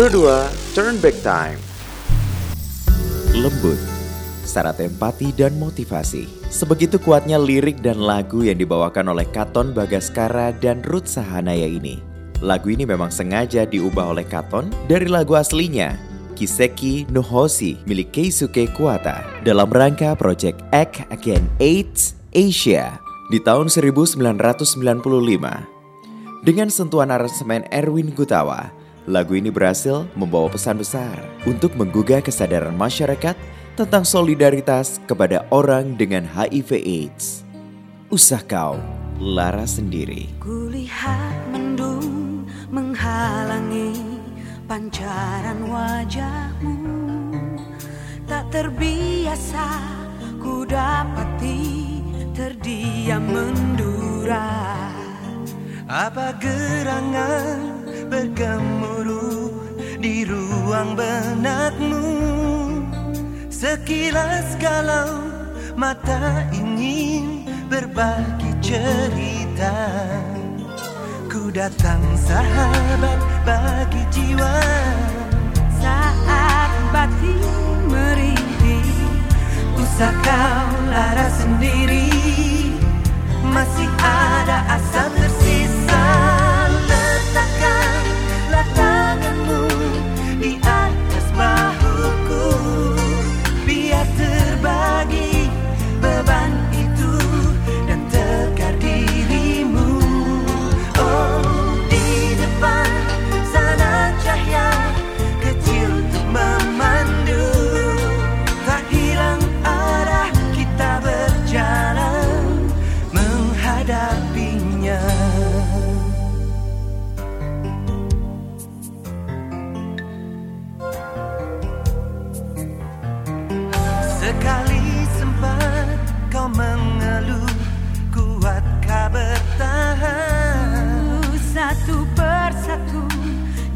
2 Turn Back Time Lembut, syarat empati dan motivasi. Sebegitu kuatnya lirik dan lagu yang dibawakan oleh Katon Bagaskara dan Ruth Sahanaya ini. Lagu ini memang sengaja diubah oleh Katon dari lagu aslinya, Kiseki no Hoshi milik Keisuke Kuwata dalam rangka Project Act Again AIDS Asia di tahun 1995. Dengan sentuhan aransemen Erwin Gutawa, lagu ini berhasil membawa pesan besar untuk menggugah kesadaran masyarakat tentang solidaritas kepada orang dengan HIV AIDS. Usah kau lara sendiri. Kulihat mendung menghalangi pancaran wajahmu Tak terbiasa ku dapati terdiam mendura Apa gerangan bergemuruh di ruang benakmu. Sekilas kalau mata ingin berbagi cerita. Ku datang sahabat bagi jiwa. Saat batin merintih Usah kau lara sendiri. Masih ada asa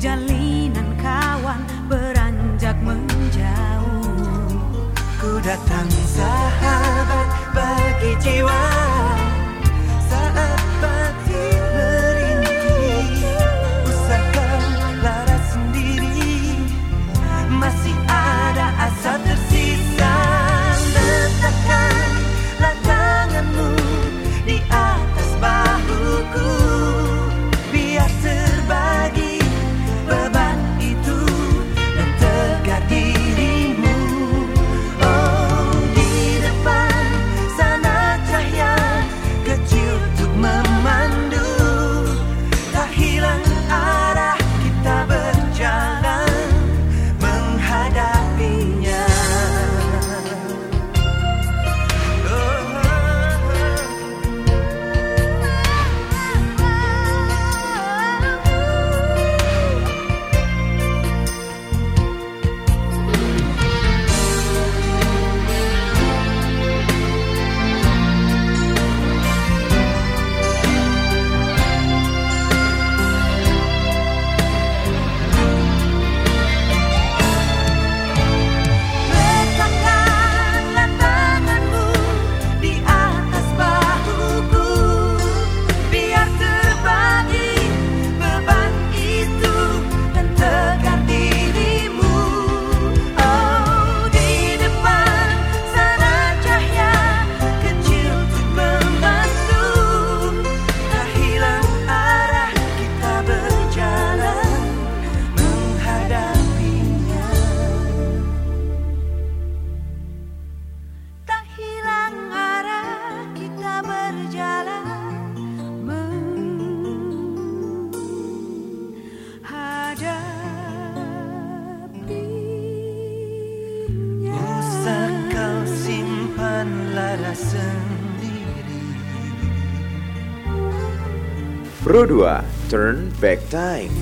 jalinan kawan beranjak menjauh. Ku datang sahabat bagi jiwa Bro 2 Turn Back Time